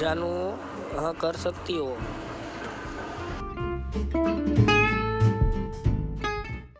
जानू कर सकती हो